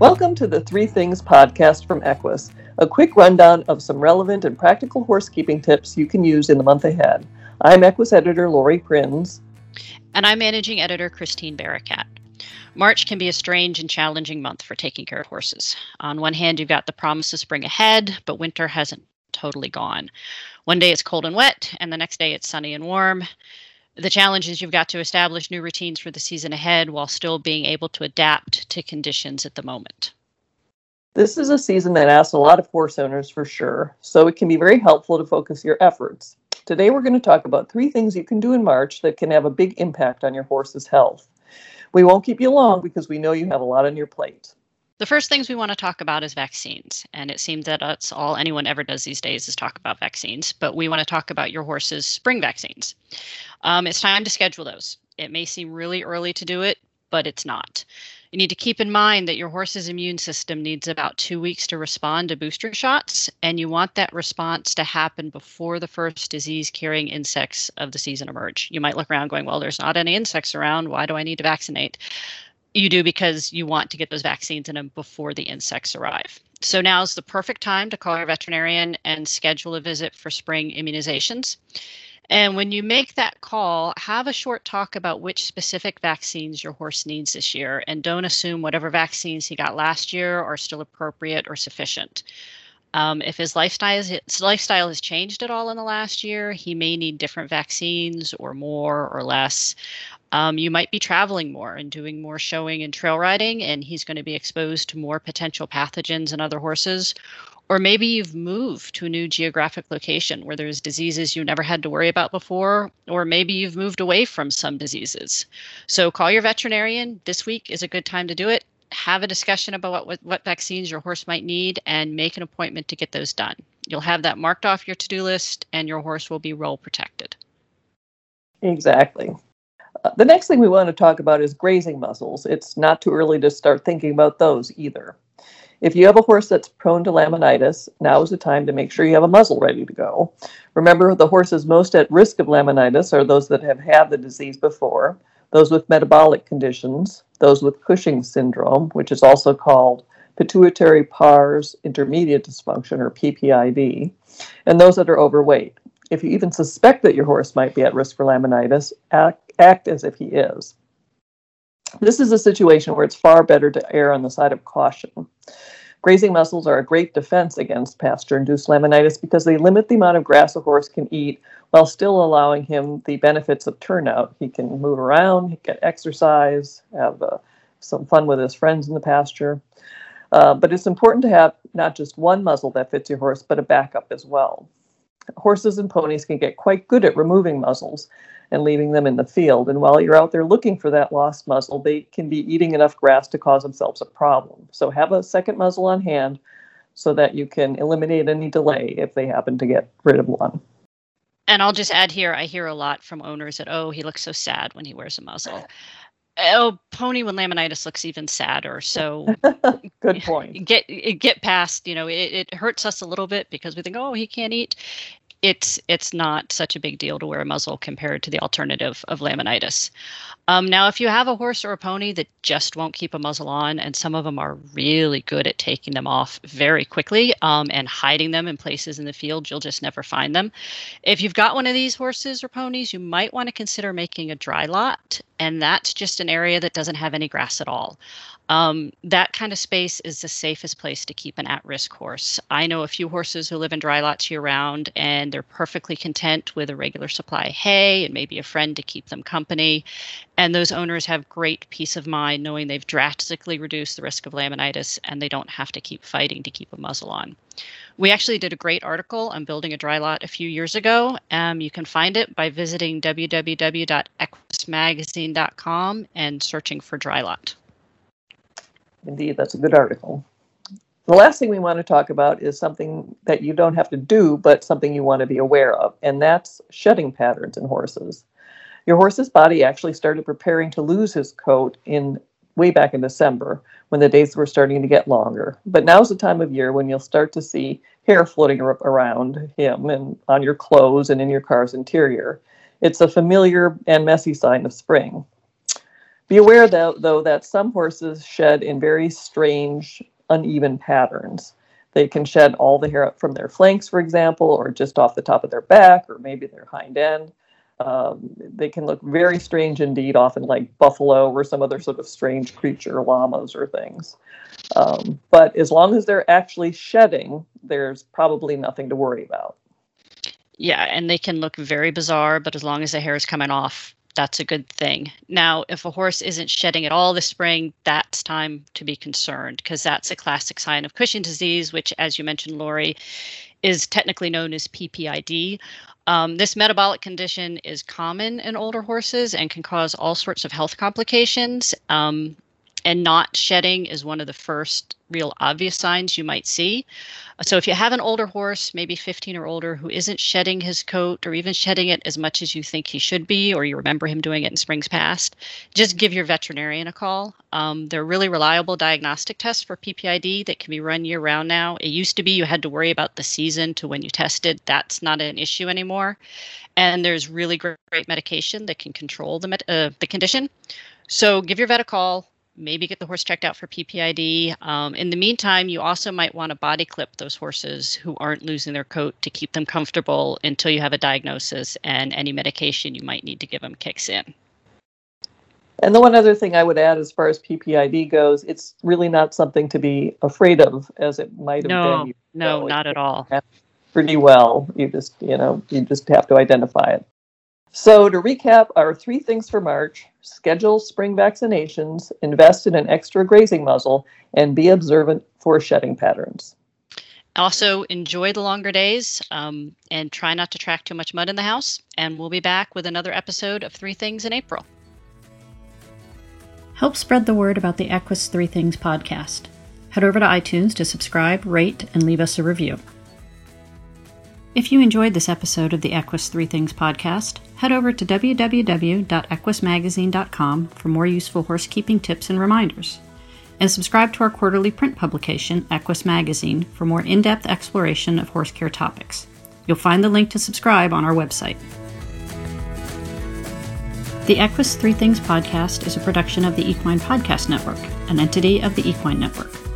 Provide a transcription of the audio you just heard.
Welcome to the Three Things podcast from Equus, a quick rundown of some relevant and practical horsekeeping tips you can use in the month ahead. I'm Equus editor Laurie Prinz. And I'm managing editor Christine Barakat. March can be a strange and challenging month for taking care of horses. On one hand, you've got the promise of spring ahead, but winter hasn't totally gone. One day it's cold and wet, and the next day it's sunny and warm. The challenge is you've got to establish new routines for the season ahead while still being able to adapt to conditions at the moment. This is a season that asks a lot of horse owners for sure, so it can be very helpful to focus your efforts. Today, we're going to talk about three things you can do in March that can have a big impact on your horse's health. We won't keep you long because we know you have a lot on your plate. The first things we want to talk about is vaccines. And it seems that that's all anyone ever does these days is talk about vaccines. But we want to talk about your horse's spring vaccines. Um, it's time to schedule those. It may seem really early to do it, but it's not. You need to keep in mind that your horse's immune system needs about two weeks to respond to booster shots, and you want that response to happen before the first disease carrying insects of the season emerge. You might look around going, Well, there's not any insects around. Why do I need to vaccinate? You do because you want to get those vaccines in them before the insects arrive. So now is the perfect time to call your veterinarian and schedule a visit for spring immunizations. And when you make that call, have a short talk about which specific vaccines your horse needs this year and don't assume whatever vaccines he got last year are still appropriate or sufficient. Um, if his lifestyle, his lifestyle has changed at all in the last year, he may need different vaccines or more or less. Um, you might be traveling more and doing more showing and trail riding, and he's going to be exposed to more potential pathogens and other horses. Or maybe you've moved to a new geographic location where there's diseases you never had to worry about before, or maybe you've moved away from some diseases. So call your veterinarian. This week is a good time to do it have a discussion about what, what vaccines your horse might need and make an appointment to get those done. You'll have that marked off your to do list and your horse will be well protected. Exactly. The next thing we want to talk about is grazing muzzles. It's not too early to start thinking about those either. If you have a horse that's prone to laminitis, now is the time to make sure you have a muzzle ready to go. Remember, the horses most at risk of laminitis are those that have had the disease before, those with metabolic conditions, those with Cushing's syndrome, which is also called pituitary pars intermedia dysfunction or PPID, and those that are overweight. If you even suspect that your horse might be at risk for laminitis, act, act as if he is. This is a situation where it's far better to err on the side of caution. Grazing muzzles are a great defense against pasture induced laminitis because they limit the amount of grass a horse can eat while still allowing him the benefits of turnout. He can move around, get exercise, have uh, some fun with his friends in the pasture. Uh, but it's important to have not just one muzzle that fits your horse, but a backup as well. Horses and ponies can get quite good at removing muzzles and leaving them in the field. And while you're out there looking for that lost muzzle, they can be eating enough grass to cause themselves a problem. So have a second muzzle on hand so that you can eliminate any delay if they happen to get rid of one. And I'll just add here, I hear a lot from owners that, oh, he looks so sad when he wears a muzzle. Oh, pony with laminitis looks even sadder. So good point. Get get past, you know, it, it hurts us a little bit because we think, oh, he can't eat it's it's not such a big deal to wear a muzzle compared to the alternative of laminitis. Um, now, if you have a horse or a pony that just won't keep a muzzle on, and some of them are really good at taking them off very quickly um, and hiding them in places in the field, you'll just never find them. If you've got one of these horses or ponies, you might want to consider making a dry lot, and that's just an area that doesn't have any grass at all. Um, that kind of space is the safest place to keep an at risk horse. I know a few horses who live in dry lots year round and they're perfectly content with a regular supply of hay and maybe a friend to keep them company. And those owners have great peace of mind knowing they've drastically reduced the risk of laminitis and they don't have to keep fighting to keep a muzzle on. We actually did a great article on building a dry lot a few years ago. Um, you can find it by visiting www.equusmagazine.com and searching for dry lot. Indeed, that's a good article. The last thing we want to talk about is something that you don't have to do, but something you want to be aware of, and that's shedding patterns in horses. Your horse's body actually started preparing to lose his coat in way back in December when the days were starting to get longer. But now's the time of year when you'll start to see hair floating around him and on your clothes and in your car's interior. It's a familiar and messy sign of spring. Be aware, though, though, that some horses shed in very strange, uneven patterns. They can shed all the hair from their flanks, for example, or just off the top of their back, or maybe their hind end. Um, they can look very strange indeed, often like buffalo or some other sort of strange creature, llamas or things. Um, but as long as they're actually shedding, there's probably nothing to worry about. Yeah, and they can look very bizarre, but as long as the hair is coming off, that's a good thing. Now, if a horse isn't shedding at all this spring, that's time to be concerned because that's a classic sign of Cushing disease, which, as you mentioned, Laurie, is technically known as PPID. Um, this metabolic condition is common in older horses and can cause all sorts of health complications. Um, and not shedding is one of the first real obvious signs you might see. So if you have an older horse, maybe 15 or older, who isn't shedding his coat or even shedding it as much as you think he should be, or you remember him doing it in springs past, just give your veterinarian a call. Um, they're really reliable diagnostic tests for PPID that can be run year round now. It used to be you had to worry about the season to when you tested. That's not an issue anymore. And there's really great, great medication that can control the, uh, the condition. So give your vet a call maybe get the horse checked out for PPID. Um, in the meantime, you also might want to body clip those horses who aren't losing their coat to keep them comfortable until you have a diagnosis and any medication you might need to give them kicks in. And the one other thing I would add as far as PPID goes, it's really not something to be afraid of as it might have no, been. No, not at all. Pretty well. You just, you know, you just have to identify it. So, to recap, our three things for March schedule spring vaccinations, invest in an extra grazing muzzle, and be observant for shedding patterns. Also, enjoy the longer days um, and try not to track too much mud in the house. And we'll be back with another episode of Three Things in April. Help spread the word about the Equus Three Things podcast. Head over to iTunes to subscribe, rate, and leave us a review. If you enjoyed this episode of the Equus Three Things podcast, head over to www.equusmagazine.com for more useful horsekeeping tips and reminders. And subscribe to our quarterly print publication, Equus Magazine, for more in depth exploration of horse care topics. You'll find the link to subscribe on our website. The Equus Three Things podcast is a production of the Equine Podcast Network, an entity of the Equine Network.